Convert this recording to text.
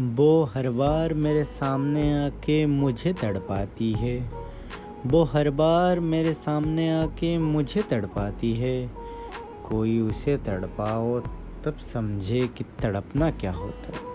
वो हर बार मेरे सामने आके मुझे तड़पाती है। वो हर बार मेरे सामने आके मुझे तड़पाती है। कोई उसे तड़पाओ, तब समझे कि तड़पना क्या होता है।